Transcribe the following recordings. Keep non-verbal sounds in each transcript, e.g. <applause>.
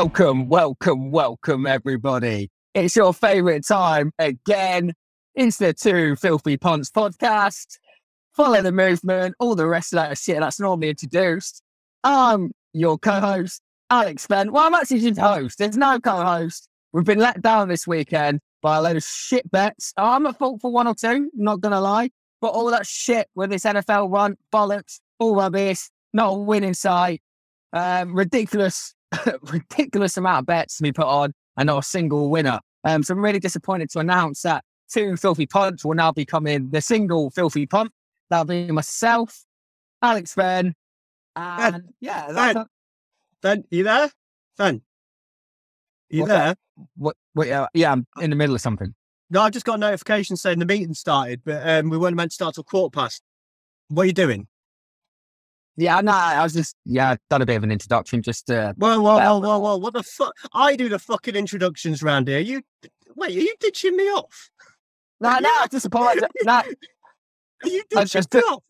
Welcome, welcome, welcome, everybody. It's your favorite time again. It's the Two Filthy Punts podcast. Follow the movement, all the rest of that shit that's normally introduced. I'm your co host, Alex Ben. Well, I'm actually just host. There's no co host. We've been let down this weekend by a load of shit bets. I'm at fault for one or two, not going to lie. But all that shit with this NFL run, bollocks, all rubbish, not a win in sight. Um, ridiculous, <laughs> ridiculous amount of bets to be put on and not a single winner. Um, so I'm really disappointed to announce that two filthy punts will now be coming the single filthy punt. That'll be myself, Alex Ben, and Ben, yeah, that's Ben, Ben, you there? Ben, you there? what, what, yeah, yeah, I'm in the middle of something. No, I've just got a notification saying the meeting started, but um, we weren't meant to start till quarter past. What are you doing? Yeah, no, I was just yeah, done a bit of an introduction. Just uh, Whoa, whoa, Well- whoa, whoa, whoa! What the fuck? I do the fucking introductions round here. You wait, are you ditching me off? no, no, I just apologize. No, <laughs> Are you I ditching just me off?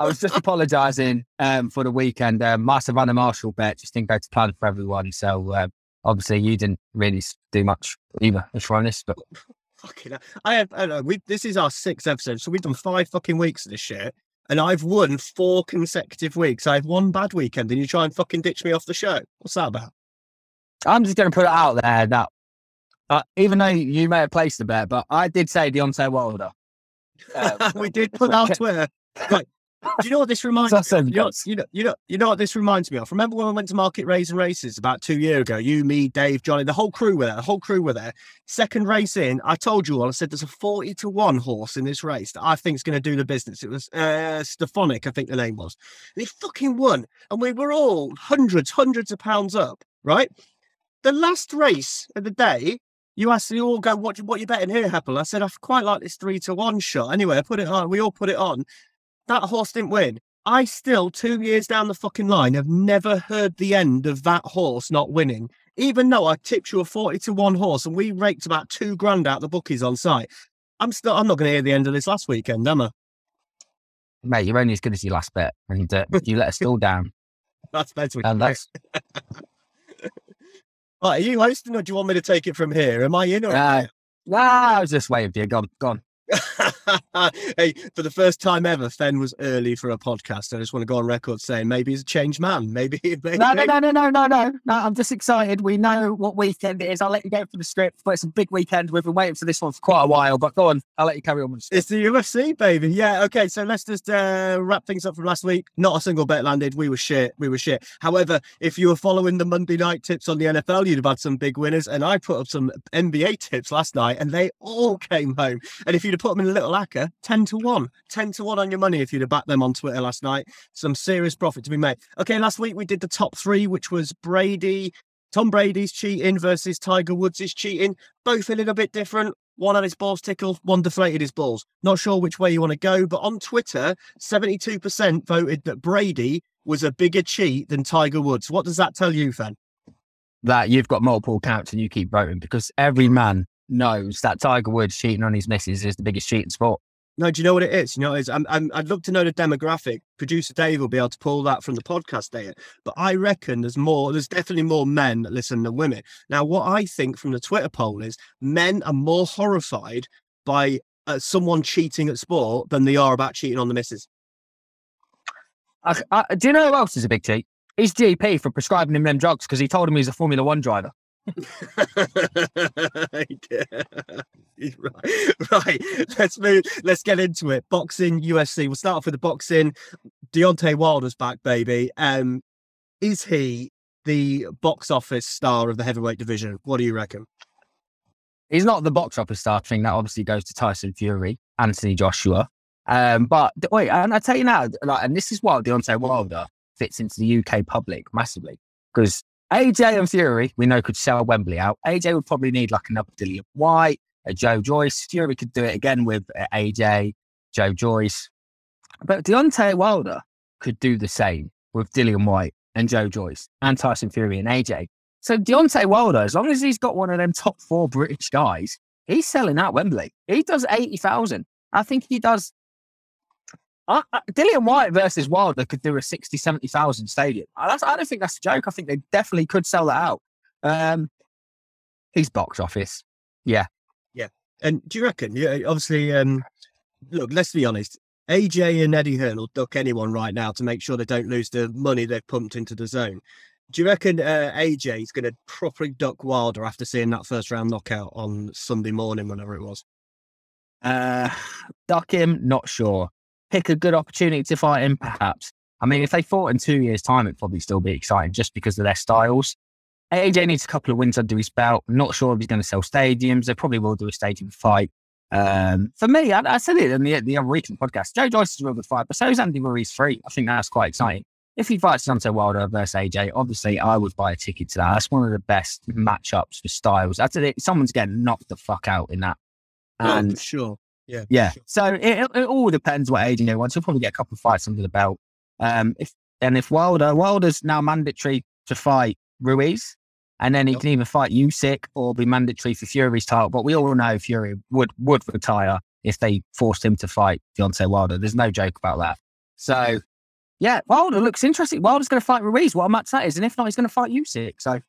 I was just apologising um, for the weekend. Um, my Savannah Marshall bet just didn't go to plan for everyone. So um, obviously you didn't really do much either, if we're honest. But Fucking, hell. I have. I don't know. We this is our sixth episode, so we've done five fucking weeks of this shit, and I've won four consecutive weeks. I have one bad weekend, and you try and fucking ditch me off the show. What's that about? I'm just going to put it out there that uh, even though you may have placed the bet, but I did say Deontay Wilder. Uh, <laughs> we did put out. <laughs> Twitter. Right. Do you know what this reminds me? Of? You know, you know, you know, you know what this reminds me of. Remember when we went to Market Rasen Races about two years ago? You, me, Dave, Johnny, the whole crew were there. The whole crew were there. Second race in, I told you all. I said there's a forty to one horse in this race that I think is going to do the business. It was uh, Stephonic, I think the name was. And he fucking won, and we were all hundreds, hundreds of pounds up. Right. The last race of the day, you asked you all go, what, what you betting here, Heppel? I said, I quite like this three to one shot. Anyway, I put it on. We all put it on. That horse didn't win. I still, two years down the fucking line, have never heard the end of that horse not winning. Even though I tipped you a 40 to 1 horse and we raked about two grand out the bookies on site. I'm still I'm not gonna hear the end of this last weekend, am I? mate, you're only as good as your last bet, and uh, you let us all down. <laughs> That's better. And that's <laughs> Right, are you hosting or do you want me to take it from here? Am I in or uh, nah, I was just waiting for you. Gone, gone. <laughs> hey, for the first time ever, Fen was early for a podcast. I just want to go on record saying maybe he's a changed man. Maybe, <laughs> maybe No, no, no, no, no, no, no. No, I'm just excited. We know what weekend it is. I'll let you go for the script, but it's a big weekend. We've been waiting for this one for quite a while. But go on, I'll let you carry on with the. It's the UFC, baby. Yeah. Okay. So let's just uh, wrap things up from last week. Not a single bet landed. We were shit. We were shit. However, if you were following the Monday night tips on the NFL, you'd have had some big winners. And I put up some NBA tips last night, and they all <laughs> came home. And if you'd have put them in a little acca, ten to one, ten to one on your money if you'd have backed them on Twitter last night. Some serious profit to be made. Okay. Last week we did the top three, which was Brady. Tom Brady's cheating versus Tiger Woods' is cheating. Both a little bit different. One had his balls tickled, one deflated his balls. Not sure which way you want to go, but on Twitter, 72% voted that Brady was a bigger cheat than Tiger Woods. What does that tell you, Fan? That you've got multiple accounts and you keep voting because every man knows that Tiger Woods cheating on his missus is the biggest cheat in sport. No, do you know what it is? You know, is? I'm, I'm, I'd love to know the demographic. Producer Dave will be able to pull that from the podcast data. But I reckon there's more, there's definitely more men that listen than women. Now, what I think from the Twitter poll is men are more horrified by uh, someone cheating at sport than they are about cheating on the missus. I, I, do you know who else is a big cheat? His GP for prescribing him them drugs because he told him he's a Formula One driver. <laughs> Right. Right. Let's move. Let's get into it. Boxing, UFC. We'll start off with the boxing. Deontay Wilder's back, baby. Um, is he the box office star of the heavyweight division? What do you reckon? He's not the box office star thing. That obviously goes to Tyson Fury, Anthony Joshua. Um, but wait, and I tell you now, like, and this is why Deontay Wilder fits into the UK public massively because AJ and Fury, we know, could sell Wembley out. AJ would probably need like another Dillian Whyte, a Joe Joyce. Fury could do it again with uh, AJ, Joe Joyce. But Deontay Wilder could do the same with Dillian Whyte and Joe Joyce and Tyson Fury and AJ. So Deontay Wilder, as long as he's got one of them top four British guys, he's selling out Wembley. He does 80,000. I think he does. Uh, uh, Dillian Whyte versus Wilder could do a 60, 70,000 stadium. That's, I don't think that's a joke. I think they definitely could sell that out. Um, he's box office. Yeah. Yeah. And do you reckon? Yeah, obviously, um, look, let's be honest. AJ and Eddie Hearn will duck anyone right now to make sure they don't lose the money they've pumped into the zone. Do you reckon uh, AJ is going to properly duck Wilder after seeing that first round knockout on Sunday morning, whenever it was? Uh, duck him, not sure. Pick a good opportunity to fight him, perhaps. I mean, if they fought in two years' time, it'd probably still be exciting just because of their styles. AJ needs a couple of wins under his belt. I'm not sure if he's going to sell stadiums. They probably will do a stadium fight. Um, for me, I, I, said it in the, the other recent podcast. Joe Joyce is a real good fight, but so is Andy Ruiz free. I think that's quite exciting. If he fights Deontay Wilder versus AJ, obviously I would buy a ticket to that. That's one of the best matchups for styles. That's it. Someone's getting knocked the fuck out in that. And oh, sure. Yeah. Yeah. Sure. So it, it, all depends what AJ wants. He'll probably get a couple of fights under the belt. Um, if and if Wilder, Wilder's now mandatory to fight Ruiz, and then he yep. can either fight Usyk or be mandatory for Fury's title. But we all know Fury would would retire if they forced him to fight Deontay Wilder. There's no joke about that. So yeah, Wilder looks interesting. Wilder's going to fight Ruiz. What a match that is, and if not, he's going to fight Usyk. So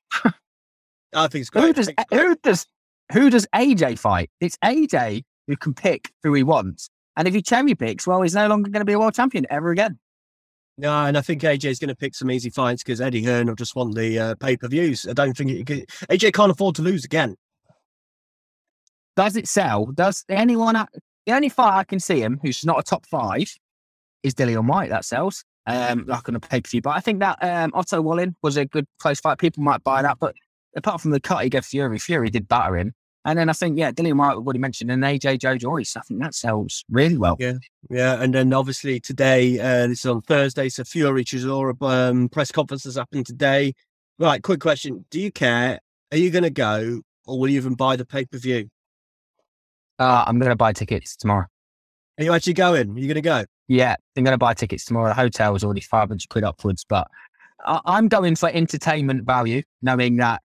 I think it's <laughs> great. Who does who does who does AJ fight? It's AJ who can pick who he wants, and if he cherry picks, well, he's no longer going to be a world champion ever again. No, and I think AJ is going to pick some easy fights because Eddie Hearn will just want the uh, pay per views. I don't think it, AJ can't afford to lose again. Does it sell? Does anyone? The only fight I can see him who's not a top five is Dillian Whyte. That sells. Um, like on a pay per view, but I think that um, Otto Wallin was a good close fight. People might buy that, but apart from the cut he gave Fury, Fury did batter him. And then I think, yeah, Dillian what he mentioned, and AJ Joe Joyce, I think that sells really well. Yeah, yeah. And then obviously today, uh, this is on Thursday, so Fury Chisora um, press conference has happened today. Right, quick question. Do you care? Are you going to go or will you even buy the pay per view? Uh, I'm going to buy tickets tomorrow. Are you actually going? Are you going to go? Yeah, I'm going to buy tickets tomorrow. The hotel is already 500 quid upwards, but I- am going for entertainment value, knowing that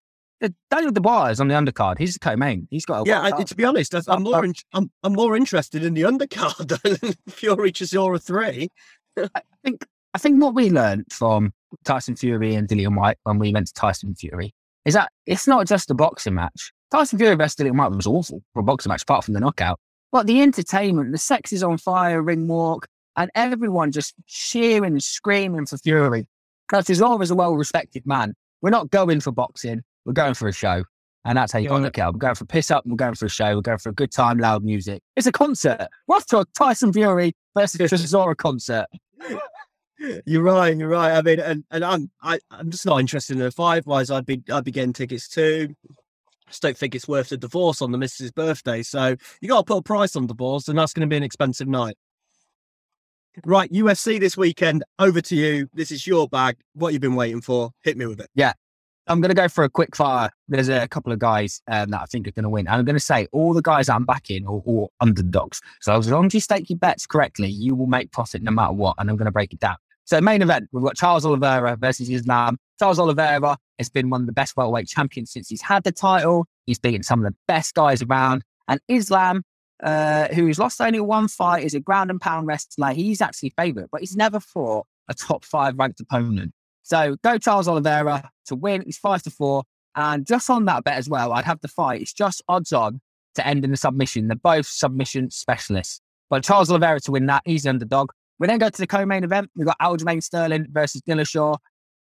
Daniel Dubois is on the undercard. He's a co-main. He's got. yeah, I, to be honest, I'm more uh, in, I'm, I'm more interested in the undercard <laughs> than Fury Chisora three. I think I think what we learned from Tyson Fury and Dillian Whyte when we went to Tyson Fury is that it's not just a boxing match. Tyson Fury versus Dillian Whyte was awful for a boxing match, apart from the knockout. But the entertainment, the sex is on fire, ring walk, and everyone just cheering and screaming for Fury. Because he's always a well respected man. We're not going for boxing. We're going for a show. And that's how you got to look at it. We're going for a piss up. We're going for a show. We're going for a good time, loud music. It's a concert. We're off to a Tyson Fury versus Chisora concert. <laughs> You're right. You're right. I mean, and, and I'm I, I'm just not interested in a five. Wise, I'd be I'd be getting tickets too. I just don't think it's worth the divorce on the missus' birthday. So you got to put a price on divorce, and that's going to be an expensive night. Right, UFC this weekend. Over to you. This is your bag. What you've been waiting for? Hit me with it. Yeah, I'm going to go for a quick fire. There's a couple of guys um, that I think are going to win. And I'm going to say all the guys I'm backing are underdogs. So as long as you stake your bets correctly, you will make profit no matter what. And I'm going to break it down. So main event, we've got Charles Oliveira versus Islam. Charles Oliveira has been one of the best welterweight champions since he's had the title. He's beaten some of the best guys around. And Islam, uh, who's lost only one fight, is a ground and pound wrestler. He's actually favourite, but he's never fought a top five ranked opponent. So go Charles Oliveira to win. He's five to four. And just on that bet as well, I'd have the fight. It's just odds on to end in the submission. They're both submission specialists. But Charles Oliveira to win that, he's the underdog. We then go to the co-main event. We've got Aljamain Sterling versus Dillashaw.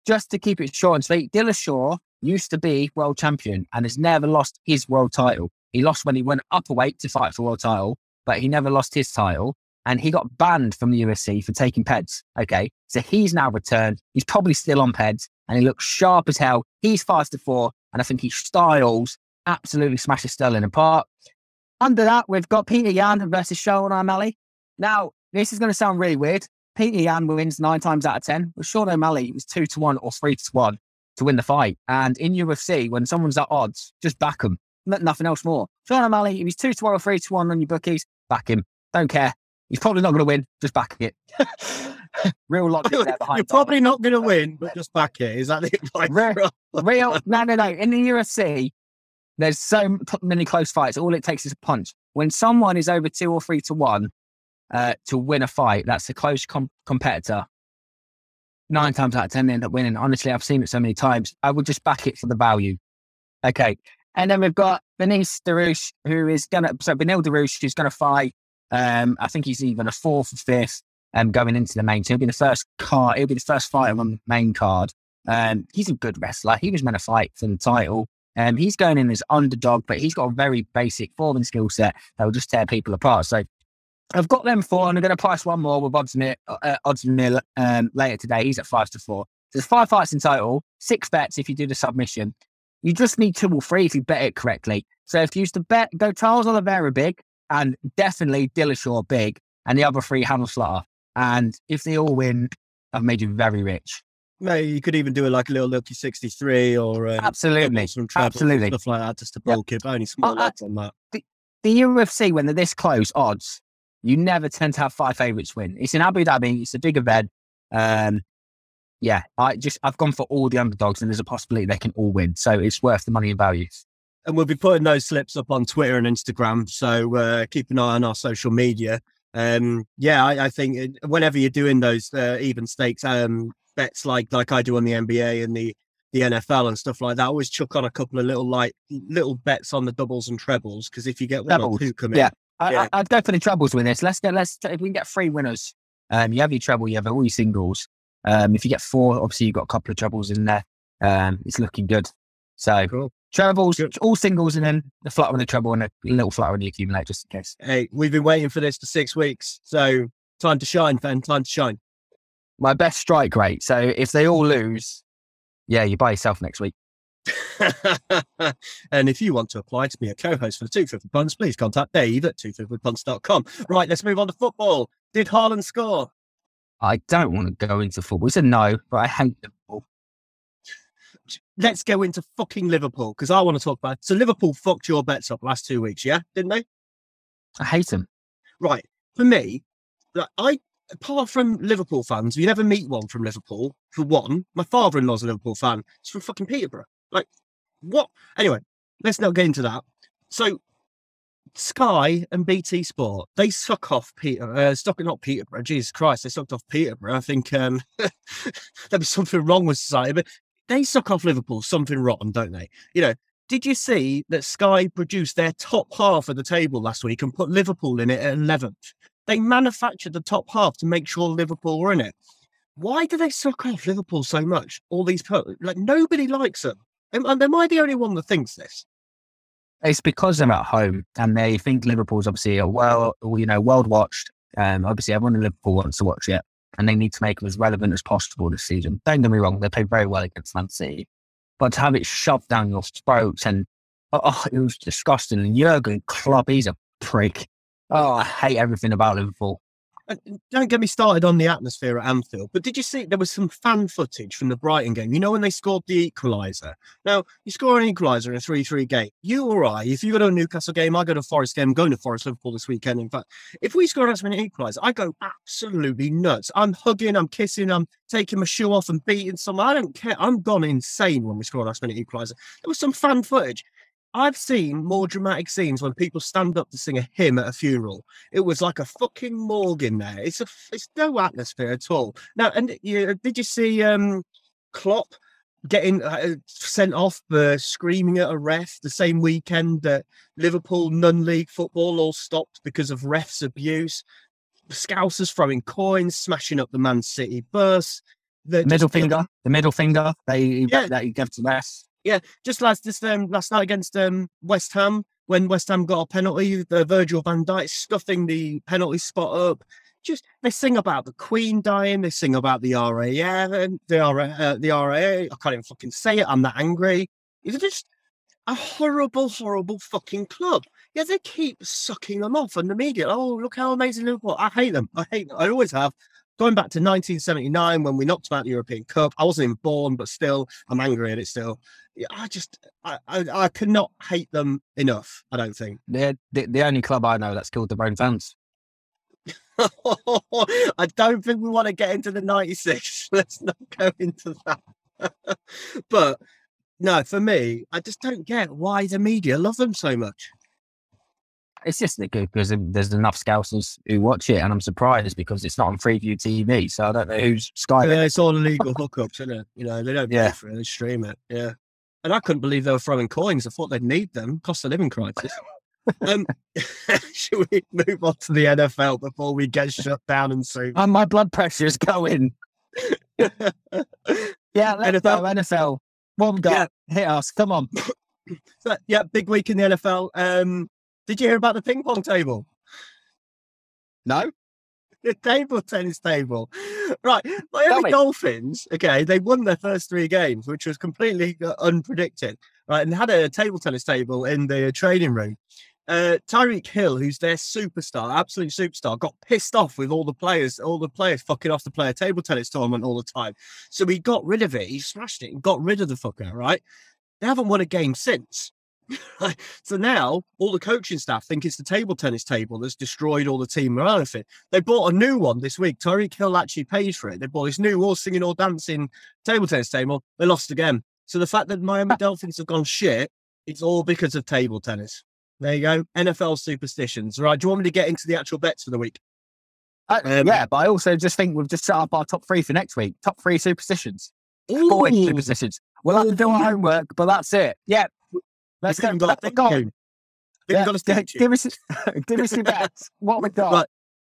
Just to keep it short and sweet, Dillashaw used to be world champion and has never lost his world title. He lost when he went up a weight to fight for world title, but he never lost his title and he got banned from the UFC for taking PEDs. Okay. So he's now returned. He's probably still on PEDs and he looks sharp as hell. He's fast four. And I think he styles absolutely smashes Sterling apart. Under that, we've got Petr Yan versus Sean O'Malley. Now, this is going to sound really weird. Petr Yan wins nine times out of 10. But Sean O'Malley was two to one or three to one to win the fight. And in UFC, when someone's at odds, just back them. Nothing else more. Sean O'Malley, if he's two to one or three to one on your bookies, back him. Don't care. He's probably not going to win. Just back it. <laughs> real logic there behind. You're probably not going to win, but just back it. Is that the advice? Real, real, <laughs> no, no, no. In the UFC, there's so many close fights. All it takes is a punch. When someone is over two or three to one uh, to win a fight, that's a close com- competitor. Nine times out of ten, they end up winning. Honestly, I've seen it so many times. I would just back it for the value. Okay. And then we've got Beneil Dariush, who is going to, so Beneil Dariush is going to fight. Um, I think he's even a fourth or fifth um, going into the main. So he'll be the first card, he'll be the first fighter on the main card. Um, he's a good wrestler. He was meant to fight for the title. Um, he's going in as underdog, but he's got a very basic form and skill set that will just tear people apart. So I've got them four, and I'm going to price one more with odds uh, odds mill um, later today. He's at five to four. So There's five fights in total, six bets if you do the submission. You just need two or three if you bet it correctly. So if you used to bet, go Charles Oliveira big and definitely Dillashaw big, and the other three Hammer Slaughter. And if they all win, I've made you very rich. Maybe you could even do it like a little Lucky 63 or um, absolutely, absolutely stuff like that, just to bulk yep. it. Only small uh, odds on that. The, the UFC, when they're this close odds, you never tend to have five favourites win. It's in Abu Dhabi. It's a big event. Um, yeah, I just I've gone for all the underdogs, and there's a possibility they can all win. So it's worth the money and value. And we'll be putting those slips up on Twitter and Instagram. So uh, keep an eye on our social media. Um, yeah, I, I, think whenever you're doing those uh, even stakes um, bets like like I do on the NBA and the the NFL and stuff like that, I always chuck on a couple of little like little bets on the doubles and trebles because if you get one doubles. or two come in, yeah, I, yeah. I, I definitely trebles with this. Let's get let's if we can get three winners. Um, you have your treble, you have all your singles. Um, if you get four, obviously you've got a couple of trebles in there. Um, it's looking good. So cool. trebles, good. all singles, and then the flutter and the treble and a little flutter on the accumulate just in case. Hey, we've been waiting for this for six weeks, so time to shine, fan. Time to shine. My best strike rate. So if they all lose, yeah, you buy yourself next week. <laughs> and if you want to apply to be a co-host for the Two Filthy Punts, please contact Dave at twofilthypunts.com. Right, let's move on to football. Did Haaland score? I don't want to go into football. It's a no, but I hate Liverpool. Let's go into fucking Liverpool because I want to talk about. So Liverpool fucked your bets up last two weeks, yeah, didn't they? I hate them. Right, for me, like, I apart from Liverpool fans, you never meet one from Liverpool. For one, my father-in-law's a Liverpool fan. He's from fucking Peterborough. Like, what? Anyway, let's not get into that. So Sky and BT Sport, they suck off Peter, uh, stock not Peterborough. Jesus Christ, they sucked off Peterborough. I think um, <laughs> there'd be something wrong with society, but they suck off Liverpool something rotten, don't they? You know, did you see that Sky produced their top half of the table last week and put Liverpool in it at 11th? They manufactured the top half to make sure Liverpool were in it. Why do they suck off Liverpool so much? All these, people, like, nobody likes them. Am, am I the only one that thinks this? It's because they're at home and they think Liverpool's obviously a well, you know, world watched. Um, obviously, everyone in Liverpool wants to watch it, and they need to make them as relevant as possible this season. Don't get me wrong; they played very well against Man City, but to have it shoved down your throats and oh, oh, it was disgusting. And Jurgen Klopp, he's a prick. Oh, I hate everything about Liverpool don't get me started on the atmosphere at Anfield, but did you see there was some fan footage from the Brighton game? You know, when they scored the equaliser? Now, you score an equaliser in a 3 3 game. You or I, if you go to a Newcastle game, I go to a Forest game, I'm going to Forest Liverpool this weekend. In fact, if we score an equaliser, I go absolutely nuts. I'm hugging, I'm kissing, I'm taking my shoe off and beating someone. I don't care. I'm gone insane when we score a last minute equaliser. There was some fan footage. I've seen more dramatic scenes when people stand up to sing a hymn at a funeral. It was like a fucking morgue in there. It's a, it's no atmosphere at all. Now, and you, did you see um, Klopp getting uh, sent off for screaming at a ref the same weekend that Liverpool non-league football all stopped because of refs abuse? Scousers throwing coins, smashing up the Man City bus. The middle finger, the middle finger. They yeah. that he gave to refs. Yeah, just last this um, last night against um, West Ham when West Ham got a penalty, the Virgil Van Dijk stuffing the penalty spot up. Just they sing about the Queen dying, they sing about the RAF and the RA, uh, the RAA. I can't even fucking say it. I'm that angry. It's just a horrible, horrible fucking club. Yeah, they keep sucking them off on the media. Oh, look how amazing Liverpool. I hate them. I hate them. I always have going back to 1979 when we knocked them out the European Cup. I wasn't even born, but still, I'm angry at it still. I just, I, I, I cannot hate them enough. I don't think they're the, the only club I know that's killed their own fans. <laughs> I don't think we want to get into the 96. <laughs> Let's not go into that. <laughs> but no, for me, I just don't get why the media love them so much it's just good because there's enough scousers who watch it, and I'm surprised because it's not on Freeview TV, so I don't know who's Sky. Yeah, it's all illegal hookups, isn't it? You know, they don't pay yeah. for it; they stream it. Yeah, And I couldn't believe they were throwing coins. I thought they'd need them. Cost of living crisis. <laughs> um, <laughs> should we move on to the NFL before we get shut down and soon? And my blood pressure is going. yeah, <laughs> let's NFL. go NFL. One guy yeah. hit us. Come on. <coughs> So, yeah, big week in the NFL. Um, did you hear about the ping pong table? No. The table tennis table. Right. Miami Dolphins, okay, they won their first three games, which was completely uh, unpredicted, right? And had a table tennis table in the training room. Uh, Tyreek Hill, who's their superstar, absolute superstar, got pissed off with all the players, all the players fucking off to play a table tennis tournament all the time. So he got rid of it. He smashed it and got rid of the fucker, right? They haven't won a game since. <laughs> so now all the coaching staff think it's the table tennis table that's destroyed all the team morale. They bought a new one this week. Tyreek Hill actually paid for it. They bought this new all singing, all dancing table tennis table. They lost again. So the fact that Miami <laughs> Dolphins have gone shit, it's all because of table tennis. There you go. NFL superstitions. Right. Do you want me to get into the actual bets for the week? Uh, um, yeah, but I also just think we've just set up our top three for next week. Top three superstitions. Four superstitions. We'll have to do our <laughs> homework, but that's it. Yeah. Let's go. Let's go. Yeah, give us, give us your bets. What we <laughs> got? Right.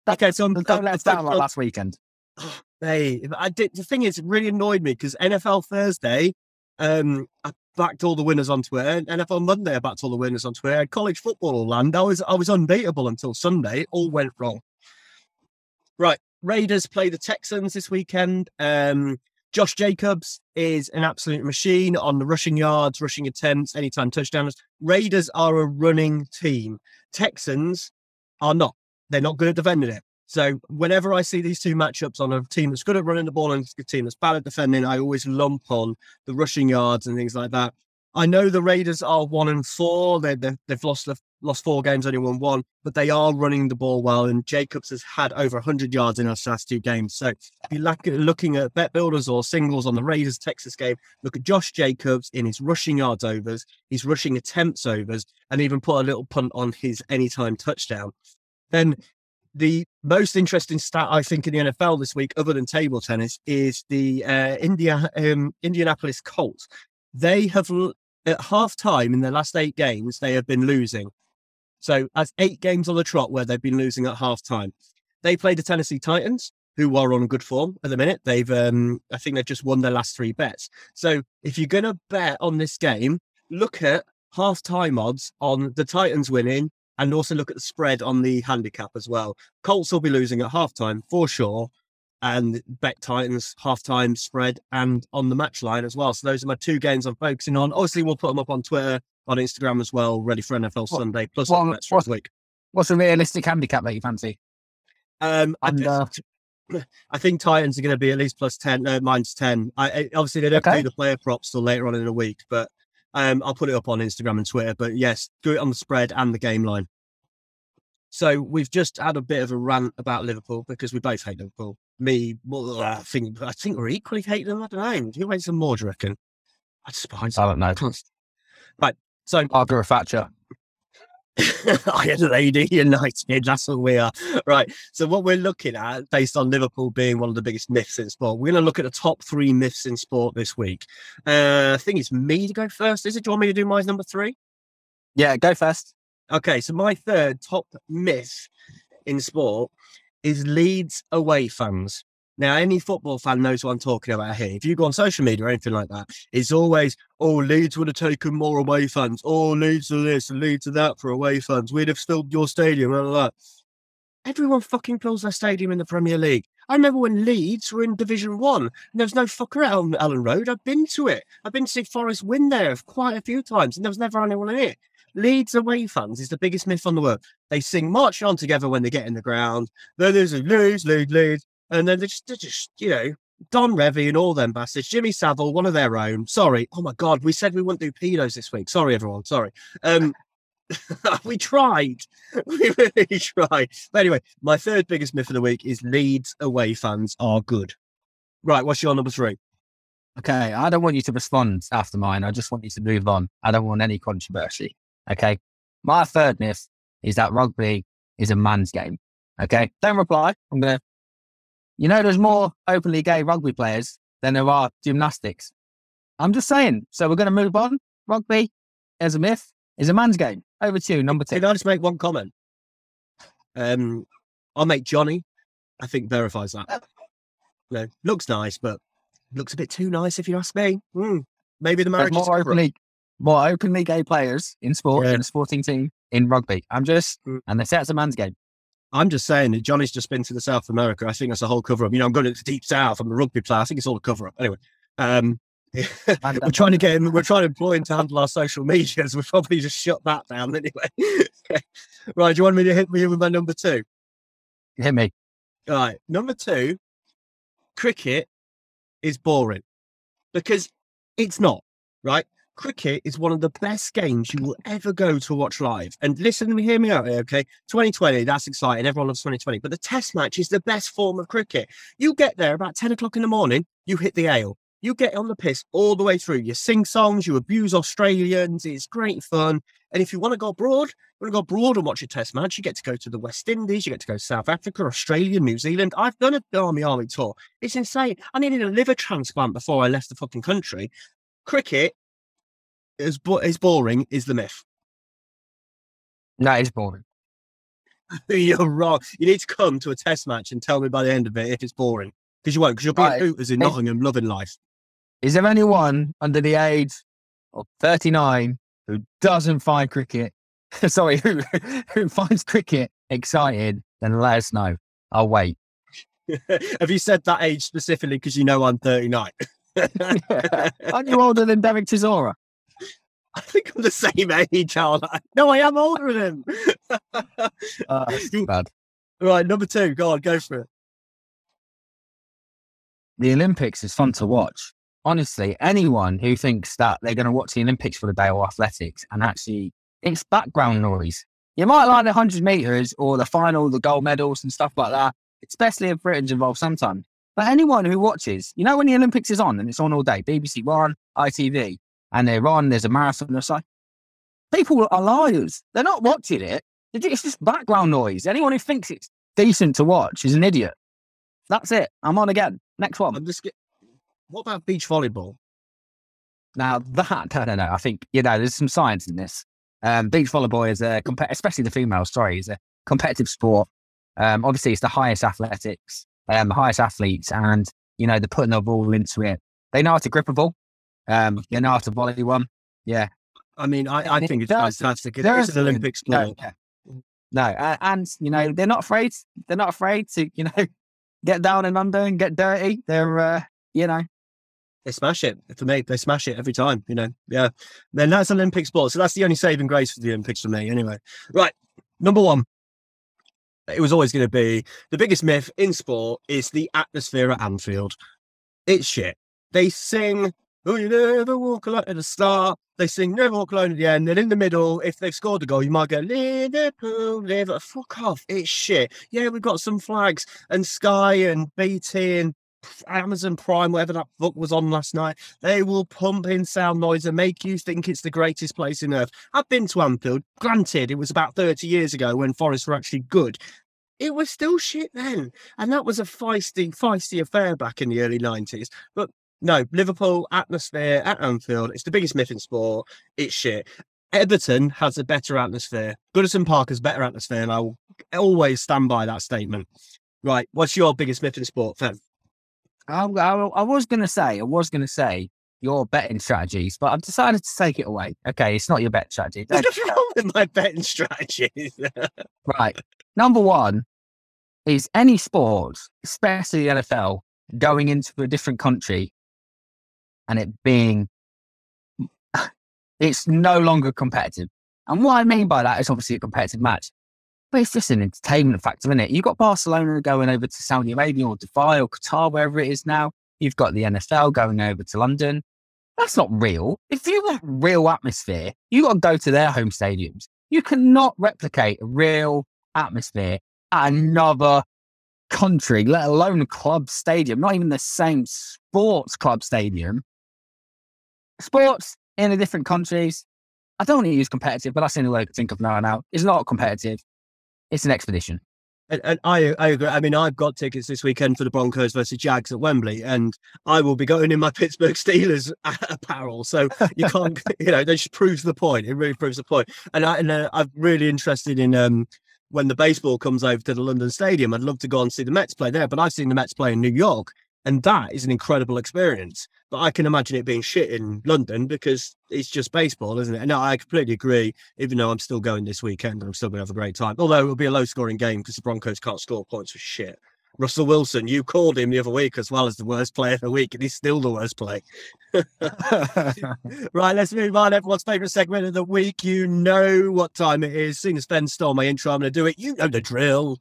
Okay, so I'm, don't let us down like last weekend. <sighs> Hey, I did. The thing is, it really annoyed me because NFL Thursday, um, I backed all the winners on Twitter. NFL Monday, I backed all the winners on Twitter. College football all land, I was I was unbeatable until Sunday. It all went wrong. Right, Raiders play the Texans this weekend. Um, Josh Jacobs is an absolute machine on the rushing yards, rushing attempts, anytime touchdowns. Raiders are a running team. Texans are not. They're not good at defending it. So whenever I see these two matchups on a team that's good at running the ball and a team that's bad at defending, I always lump on the rushing yards and things like that. I know the Raiders are one and four. They, they, have lost lost four games, only won one, but they are running the ball well. And Jacobs has had over 100 yards in our last two games. So if you're looking at bet builders or singles on the Raiders Texas game, look at Josh Jacobs in his rushing yards overs, his rushing attempts overs, and even put a little punt on his anytime touchdown. Then the most interesting stat I think in the NFL this week, other than table tennis, is the uh, India um, Indianapolis Colts. They have at half time in their last eight games, they have been losing. So that's eight games on the trot where they've been losing at half time. They played the Tennessee Titans, who are on good form at the minute. They've, um, I think they've just won their last three bets. So if you're going to bet on this game, look at half time odds on the Titans winning and also look at the spread on the handicap as well. Colts will be losing at half time for sure and Bet Titans halftime spread and on the match line as well. So those are my two games I'm focusing on. Obviously, we'll put them up on Twitter, on Instagram as well, ready for NFL what, Sunday, plus what, for the week. What's a realistic handicap that you fancy? Um, and, I, uh, <clears throat> I think Titans are going to be at least plus 10, uh, minus 10. I, I, obviously, they don't okay. do the player props till later on in the week, but um, I'll put it up on Instagram and Twitter. But yes, do it on the spread and the game line. So we've just had a bit of a rant about Liverpool because we both hate Liverpool me, well, I think I think we're equally hating them. I don't know. Who hates them more? Do you reckon? I despise. I don't know. Right. So Margaret Thatcher. I had a lady <laughs> United. That's what we are. Right. So what we're looking at, based on Liverpool being one of the biggest myths in sport, we're going to look at the top three myths in sport this week. Uh, I think it's me to go first. Is it? Do you want me to do my number three? Yeah, go first. Okay. So my third top myth in sport is Leeds away fans. Now, any football fan knows what I'm talking about here. If you go on social media or anything like that, it's always, oh, Leeds would have taken more away fans. Oh, Leeds are this and Leeds are that for away fans. We'd have filled your stadium and that. Everyone fucking fills their stadium in the Premier League. I remember when Leeds were in Division One and there was no fucker out on Elland Road. I've been to it. I've been to see Forest win there quite a few times and there was never anyone in it. Leeds away fans is the biggest myth on the world. They sing March On together when they get in the ground. There's a Leeds, Leeds, Leeds. And then they're just, they're just, you know, Don Revie and all them bastards. Jimmy Savile, one of their own. Sorry. Oh my God, we said we wouldn't do pedos this week. Sorry, everyone. Sorry. Um, <laughs> we tried. <laughs> We really tried. But anyway, my third biggest myth of the week is Leeds away fans are good. Right, what's your number three? Okay, I don't want you to respond after mine. I just want you to move on. I don't want any controversy. Okay. My third myth is that rugby is a man's game. Okay. Don't reply. I'm going to, you know, there's more openly gay rugby players than there are gymnastics. I'm just saying. So we're going to move on. rugby as a myth is a man's game. Over to you, number two. Can I just make one comment? Um, I'll make Johnny. I think verifies that. No, looks nice, but looks a bit too nice if you ask me. Mm, maybe the marriage is more openly, more openly gay players in sport Yeah. in a sporting team in rugby. I'm just, Mm. and they say it's a man's game. I'm just saying that Johnny's just been to the South America. I think that's a whole cover up. You know, I'm going to the deep south. I'm a rugby player. I think it's all a cover up. Anyway, um, <laughs> we're trying to get him. We're trying to employ him to handle our social medias. We've probably just shut that down <laughs> anyway. <laughs> right. Do you want me to hit me with my number two? hit me. All right. Number two, cricket is boring because it's not, right? Cricket is one of the best games you will ever go to watch live. And listen to me, hear me out here, okay? 2020, that's exciting. Everyone loves 2020. But the test match is the best form of cricket. You get there about 10 o'clock in the morning, you hit the ale. You get on the piss all the way through. You sing songs, you abuse Australians. It's great fun. And if you want to go abroad, you want to go abroad and watch a test match, you get to go to the West Indies, you get to go to South Africa, Australia, New Zealand. I've done an Barmy Army tour. It's insane. I needed a liver transplant before I left the fucking country. Cricket is bo- is boring. Is the myth? No, it's boring. <laughs> You're wrong. You need to come to a test match and tell me by the end of it if it's boring. Because you won't. Because you'll be Right. Hooters in Nottingham, loving life. Is there anyone under the age of 39 who doesn't find cricket, <laughs> sorry, who, who finds cricket exciting? Then let us know. I'll wait. <laughs> Have you said that age specifically because you know I'm 39? Aren't you older than Derek Chisora? <laughs> I think I'm the same age, aren't I? No, I am older than him. <laughs> Uh, bad. right, number two. Go on, go for it. The Olympics is fun to watch. Honestly, anyone who thinks that they're going to watch the Olympics for the day or athletics and actually it's background noise. You might like the 100 meters or the final, the gold medals and stuff like that, especially if Britain's involved sometimes. But anyone who watches, you know, when the Olympics is on and it's on all day, BBC One, ITV, and they're on, there's a marathon or something. People are liars. They're not watching it. It's just background noise. Anyone who thinks it's decent to watch is an idiot. That's it. I'm on again. Next one. I'm just. Get... What about beach volleyball? Now that I don't know. I think you know there's some science in this. Um, beach volleyball is a especially the females. Sorry, is a competitive sport. Um, obviously, it's the highest athletics, um, the highest athletes, and you know they're putting their ball into it. They know how to grip a ball. Um, know to volley one. Yeah, I mean, I, I It think it's does. fantastic. It- It's is- an Olympic no, sport. yeah. no, uh, and you know they're not afraid. They're not afraid to you know <laughs> get down and under and get dirty. They're uh, you know They smash it. For me, they smash it every time, you know. Yeah. Then that's Olympic sport. So that's the only saving grace for the Olympics for me, anyway. Right. Number one. It was always going to be the biggest myth in sport is the atmosphere at Anfield. It's shit. They sing, Oh, you never walk alone at the start. They sing Never Walk Alone at the end. And in the middle, if they've scored a goal, you might go, Liverpool, Liverpool. Fuck off. It's shit. Yeah, we've got some flags and Sky and BT and Amazon Prime, whatever that fuck was on last night, they will pump in sound noise and make you think it's the greatest place in earth. I've been to Anfield. Granted, it was about 30 years ago when Forest were actually good. It was still shit then. And that was a feisty, feisty affair back in the early 90s. But no, Liverpool atmosphere at Anfield, it's the biggest myth in sport. It's shit. Everton has a better atmosphere. Goodison Park has better atmosphere, and I will always stand by that statement. Right, what's your biggest myth in sport, Fen? I, I, I was going to say, I was going to say your betting strategies, but I've decided to take it away. Okay, it's not your bet strategy. What's wrong with my betting strategies? <laughs> right. Number one is any sport, especially the NFL, going into a different country and it being, <laughs> it's no longer competitive. And what I mean by that is obviously a competitive match, but it's just an entertainment factor, isn't it? You've got Barcelona going over to Saudi Arabia or Dubai or Qatar, wherever it is now. You've got the NFL going over to London. That's not real. If you want real atmosphere, you got to go to their home stadiums. You cannot replicate a real atmosphere at another country, let alone a club stadium, not even the same sports club stadium. Sports in the different countries, I don't want to use competitive, but that's the only way I can think of now. Now it's not competitive; it's an expedition. And, and I, I agree. I mean, I've got tickets this weekend for the Broncos versus Jags at Wembley, and I will be going in my <laughs> Pittsburgh Steelers <laughs> apparel. So you can't, <laughs> you know, that just proves the point. It really proves the point. And, I, and uh, I'm really interested in um, when the baseball comes over to the London Stadium. I'd love to go and see the Mets play there, but I've seen the Mets play in New York, and that is an incredible experience. But I can imagine it being shit in London because it's just baseball, isn't it? And no, I completely agree. Even though I'm still going this weekend and I'm still going to have a great time. Although it'll be a low scoring game because the Broncos can't score points for shit. Russell Wilson, you called him the other week as well as the worst player of the week, and he's still the worst player. <laughs> right, let's move on. Everyone's favourite segment of the week. You know what time it is. Seeing as Fen stole my intro, I'm going to do it. You know the drill.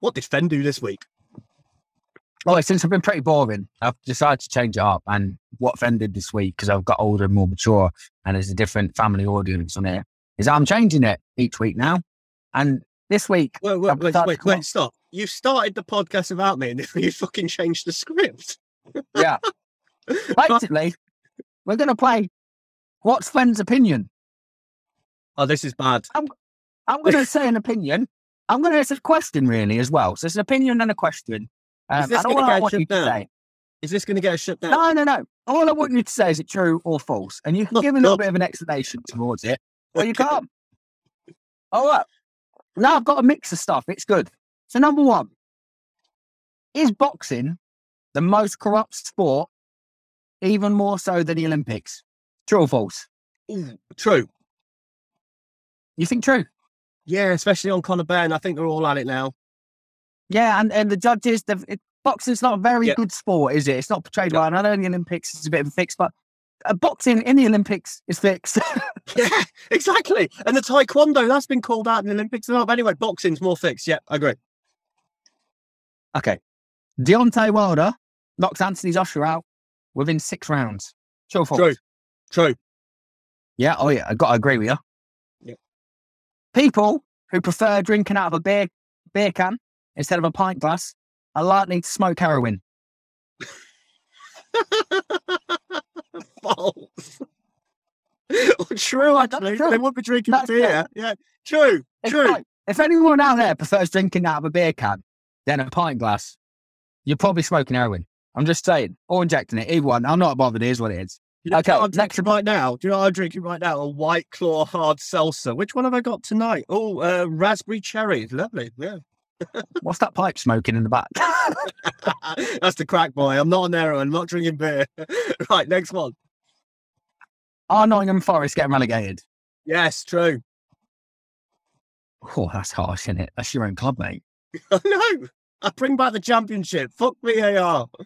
What did Fen do this week? Well, since I've been pretty boring, I've decided to change it up. And what offended this week, because I've got older and more mature, and there's a different family audience on here, is I'm changing it each week now. And this week, wait, wait, wait, wait, wait stop. You started the podcast without me, and <laughs> you fucking changed the script. yeah. <laughs> Basically, we're going to play What's Fen's opinion? Oh, this is bad. I'm, I'm going <laughs> to say an opinion. I'm going to ask a question, really, as well. So it's an opinion and a question. Um, is this going to get shut down? Is this going to get a shut down? No, no, no. All I want you to say is it true or false, and you can give a little bit of an explanation towards it, or you can't. All right. Now I've got a mix of stuff. It's good. So number one, is boxing the most corrupt sport, even more so than the Olympics? True or false? Ooh, true. You think true? Yeah, especially on Conor Benn. I think they're all at it now. Yeah, and, and the judges, the it, boxing's not a very yep. good sport, is it? It's not portrayed yep. well. I know in the Olympics it's a bit of a fix, but uh, boxing in the Olympics is fixed. yeah, <laughs> exactly. And the taekwondo, that's been called out in the Olympics as well. But anyway, boxing's more fixed. Yeah, I agree. Okay. Deontay Wilder knocks Anthony Joshua out within six rounds. True True. True. Yeah, oh yeah, I got to agree with you. Yeah. People who prefer drinking out of a beer beer can instead of a pint glass are likely to smoke heroin. <laughs> False. <laughs> true, actually. True. They would be drinking That's beer. True. Yeah, true, if, true. if anyone out there prefers drinking out of a beer can than a pint glass, you're probably smoking heroin. I'm just saying, or injecting it. Either one. I'm not bothered. It is what it is. You know okay, I'm drinking right now. Do you know what I'm drinking right now? A White Claw hard seltzer. Which one have I got tonight? Oh, uh, raspberry cherry. Lovely. Yeah. What's that pipe smoking in the back? <laughs> That's the crack boy. I'm not on heroin. I'm not drinking beer. <laughs> right, next one. Are Nottingham Forest getting relegated? Yes, true. Oh, that's harsh, isn't it? That's your own club, mate. <laughs> I know. I bring back the championship. Fuck VAR. Do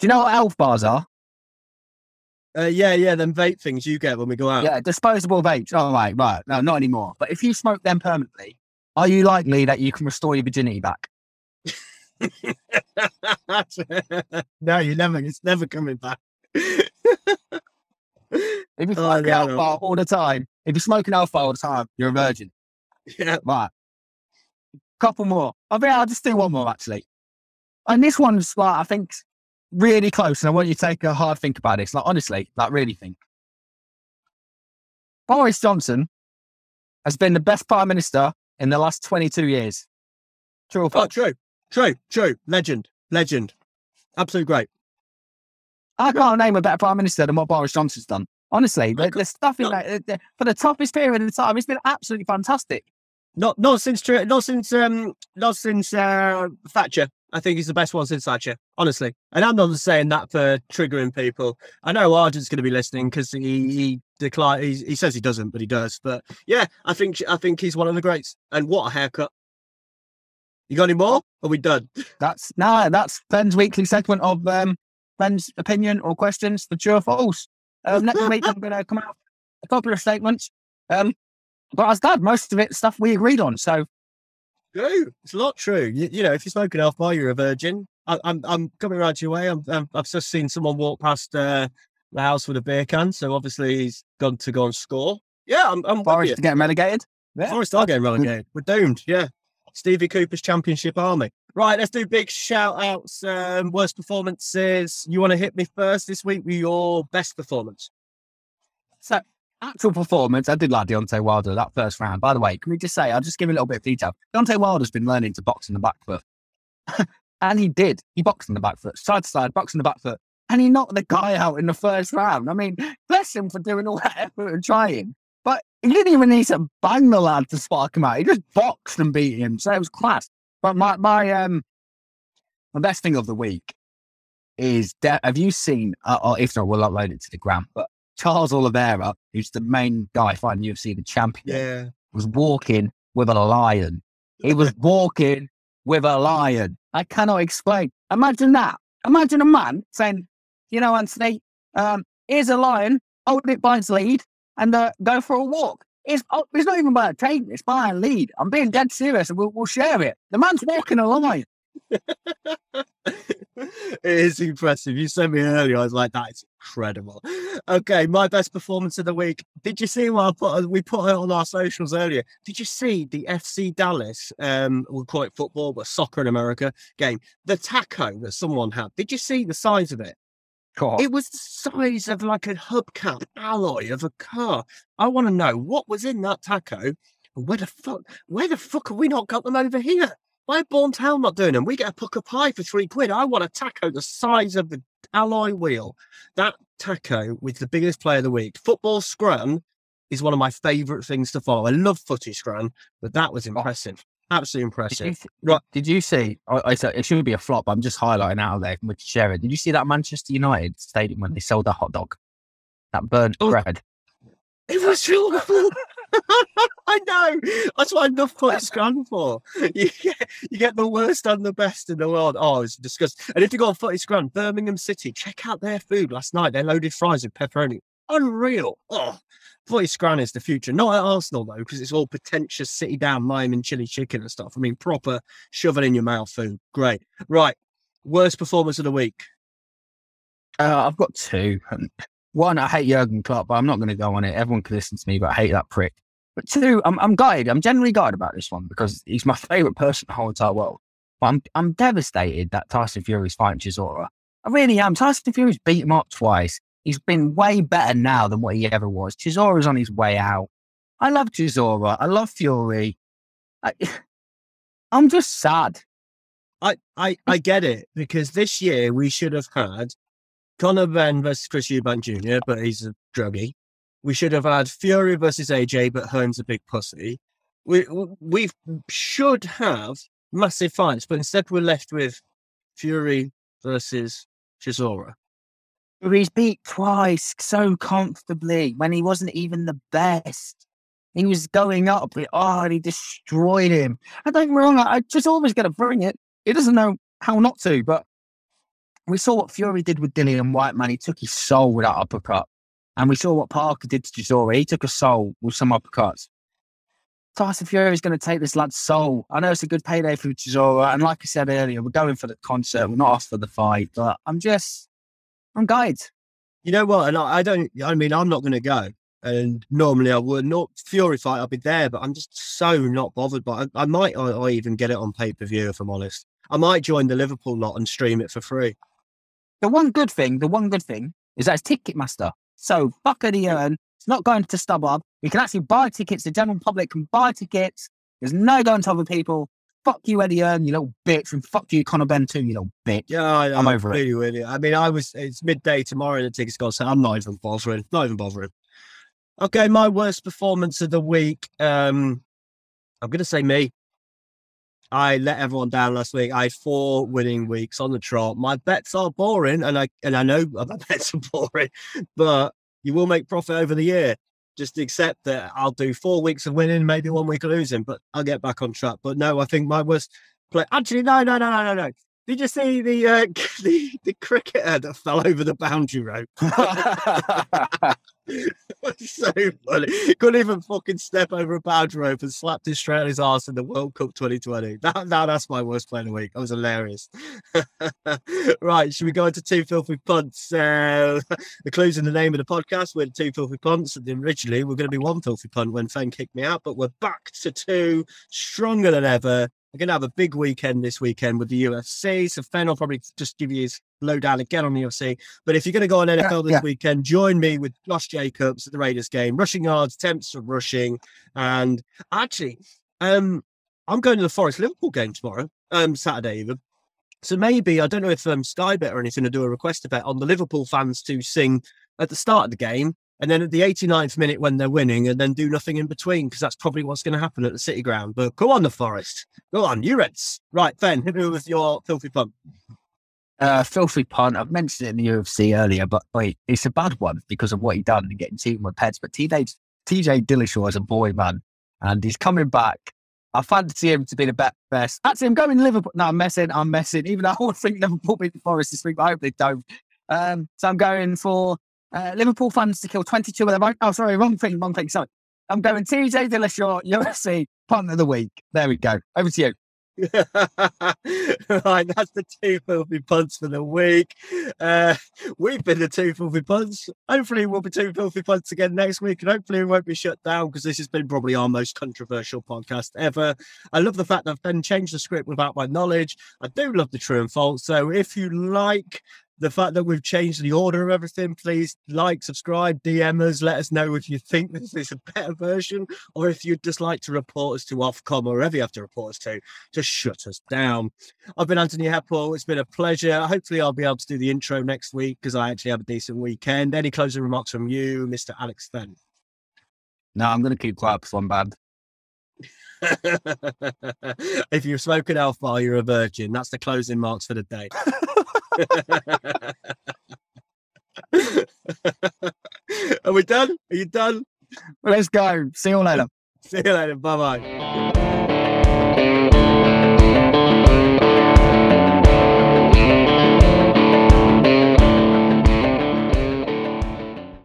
you know what elf bars are? Uh, yeah, yeah, them vape things you get when we go out. Yeah, disposable vapes. Oh, right, right. No, not anymore. But if you smoke them permanently, are you likely that you can restore your virginity back? <laughs> no, you never. It's never coming back. <laughs> if you oh, smoke oh, all the time, if you're smoking alpha all the time, you're a virgin. Yeah. Right. Couple more. I think I'll just do one more actually. And this one's like I think really close, and I want you to take a hard think about this. Like honestly, like really think. Boris Johnson has been the best prime minister in the last 22 years. True or oh, false? Oh, true. True. True. Legend. Legend. Absolutely great. I can't name a better prime minister than what Boris Johnson's done. Honestly, the, the stuff in that the, for the toughest period of the time, it's been absolutely fantastic. Not not since not since um not since uh, Thatcher. I think he's the best one since Thatcher, honestly. And I'm not saying that for triggering people. I know Argent's going to be listening because he he decline. He, he says he doesn't, but he does. But yeah, I think I think he's one of the greats. And what a haircut! You got any more? Are we done? That's no. That's Ben's weekly segment of um, Ben's opinion or questions for true or false. Um, next week I'm going to come out a couple of statements. Um, but as dad, most of it stuff we agreed on. So True. It's a lot true. You, you know, if you're smoking half bar, you're a virgin. I, am I'm, I'm coming around your way. I'm, i have just seen someone walk past uh, the house with a beer can, so obviously he's gone to go and score. Yeah, I'm. I'm Forest to get relegated. Yeah. Forest are getting relegated. We're doomed. Yeah. Stevie Cooper's championship army. Right, let's do big shout outs. Um, worst performances. You want to hit me first this week with your best performance? So actual performance, I did like Deontay Wilder that first round. By the way, can we just say, I'll just give a little bit of detail. Deontay Wilder's been learning to box in the back foot. <laughs> and he did. He boxed in the back foot, side to side, boxing the back foot. And he knocked the guy out in the first round. I mean, bless him for doing all that effort and trying. But he didn't even need to bang the lad to spark him out. He just boxed and beat him. So it was class. But my my um my best thing of the week is de- have you seen uh, or if not we'll upload it to the gram but charles oliveira who's the main guy fighting ufc the champion Yeah. was walking with a lion he was <laughs> walking with a lion i cannot explain imagine that imagine a man saying you know anthony um here's a lion hold it by its lead and uh, go for a walk it's, oh, it's not even by a chain, it's by a lead. I'm being dead serious and we'll, we'll share it. The man's walking a lion. <laughs> it is impressive. You sent me earlier. I was like, that is incredible. Okay, my best performance of the week. Did you see what I put? We put it on our socials earlier. Did you see the FC Dallas? Um, we'll call it football, but soccer in America game. The taco that someone had. Did you see the size of it? God. It was the size of like a hubcap alloy of a car. I want to know what was in that taco. Where the fuck? Where the fuck have we not got them over here? Why Born Town not doing them? We get a Pukka pie for three quid. I want a taco the size of the alloy wheel. That taco with the biggest player of the week. Football scrum is one of my favourite things to follow. I love Footy Scran, but that was oh. impressive. Absolutely Did you, impressive. th- Right. did you see? I, I said it shouldn't be a flop. I'm just highlighting out of there. Can share. Did you see that Manchester United stadium when they sold that hot dog, that burnt Oh. bread? It was <laughs> awful. <laughs> I know. That's what I love putting scrum for. <laughs> You get, you get the worst and the best in the world. Oh, it's disgusting. And if you go on Footy Scran, Birmingham City, check out their food last night. They loaded fries with pepperoni. Unreal. Oh, Footy Scran is the future. Not at Arsenal though, because it's all pretentious city down lime and chili chicken and stuff. I mean, proper shove it in your mouth food. Great. Right. Worst performance of the week. Uh, I've got two. One, I hate Jurgen Klopp, but I'm not going to go on it. Everyone can listen to me, but I hate that prick. But two, I'm, I'm gutted. I'm generally gutted about this one because he's my <laughs> favorite person in the whole entire world. But I'm, I'm devastated that Tyson Fury's fighting Chisora. I really am. Tyson Fury's beat him up twice. He's been way better now than what he ever was. Chisora's on his way out. I love Chisora. I love Fury. I, <sighs> I'm just sad. I, I, I get it because this year we should have had Conor Benn versus Chris Eubank Jr., but he's a druggie. We should have had Fury versus AJ, but Hearn's a big pussy. We we should have massive fights, but instead we're left with Fury versus Chisora. He's beat twice so comfortably when he wasn't even the best. He was going up, oh, and he destroyed him. I don't get wrong, I, I just always going to bring it. He doesn't know how not to, but we saw what Fury did with Dillian Whyte, man. He took his soul with that uppercut. And we saw what Parker did to Chisora. He took a soul with some uppercuts. Tyson Fury is going to take this lad's soul. I know it's a good payday for Chisora. And like I said earlier, we're going for the concert. We're not off for the fight. But I'm just, I'm gutted. You know what? And I, I don't. I mean, I'm not going to go. And normally I would not Fury fight. I'll be there, but I'm just so not bothered. But I, I might. I, I even get it on pay per view if I'm honest. I might join the Liverpool lot and stream it for free. The one good thing, the one good thing is that it's Ticketmaster. So fuck Eddie Hearn. It's not going to StubHub. You can actually buy tickets. The general public can buy tickets. There's no going to other people. Fuck you, Eddie Hearn, you little bitch. And fuck you, Conor Benn too, you little bitch. Yeah, I, I'm over it. really, Really, I mean, I was. It's midday tomorrow, and the tickets got so I'm not even bothering. Not even bothering. Okay, my worst performance of the week. Um, I'm going to say me. I let everyone down last week. I had four winning weeks on the trot. My bets are boring, and I and I know <laughs> my bets are boring, but you will make profit over the year. Just accept that I'll do four weeks of winning, maybe one week of losing, but I'll get back on track. But no, I think my worst play. Actually, no, no, no, no, no, no. Did you see the uh, <laughs> the the cricketer that fell over the boundary rope? <laughs> so funny. Couldn't even fucking step over a boundary rope and slapped his straight on his ass in the World Cup 2020. <laughs> That, now that's my worst play of the week. That was hilarious. right, should we go into two filthy punts? Uh, the clues in the name of the podcast. We're two filthy punts. Originally, we're going to be one filthy punt when Fang kicked me out, but we're back to two, stronger than ever. We're going to have a big weekend this weekend with the UFC. So Fenn will probably just give you his lowdown again on the UFC. But if you're going to go on NFL this yeah. weekend, join me with Josh Jacobs at the Raiders game. Rushing yards, attempts of rushing. And actually, um, I'm going to the Forest Liverpool game tomorrow, um, Saturday even. So maybe, I don't know if um, Sky Bet or anything to do a request a bet on the Liverpool fans to sing at the start of the game and then at the 89th minute when they're winning and then do nothing in between because that's probably what's going to happen at the City Ground. But go on, the Forest. Go on, you Reds. Right, Ben, hit me with your filthy punt. Uh, filthy punt. I've mentioned it in the UFC earlier, but wait, it's a bad one because of what he done and getting team with pets. But TJ, TJ Dillashaw is a boy, man, and he's coming back. I fancy him to be the best. Actually, I'm going Liverpool. No, I'm messing. I'm messing. Even though I would think Liverpool beat Forest this week, but I hope they don't. Um, so I'm going for uh, Liverpool fans to kill 22 of their own. Oh, sorry, wrong thing, wrong thing. Sorry. I'm going TJ Dillashaw, <laughs> UFC, punt of the week. There we go. Over to you. <laughs> right, that's the two filthy punts for the week. Uh, we've been the two filthy punts. Hopefully, we'll be two filthy punts again next week, and hopefully, we won't be shut down because this has been probably our most controversial podcast ever. I love the fact that I've then changed the script without my knowledge. I do love the true and false. So, if you like the fact that we've changed the order of everything, please like, subscribe, DM us. Let us know if you think <laughs> this is a better version or if you'd just like to report us to Ofcom or wherever you have to report us to, to shut us down. I've been Anthony Heppel. It's been a pleasure. Hopefully, I'll be able to do the intro next week because I actually have a decent weekend. Any closing remarks from you, Mr. Alex Fenn? No, I'm going to keep quiet because I'm bad. <laughs> if you're smoking alpha, you're a virgin. That's the closing marks for the day. <laughs> Are we done? Are you done? Well, let's go. See you later. <laughs> See you later. Bye bye.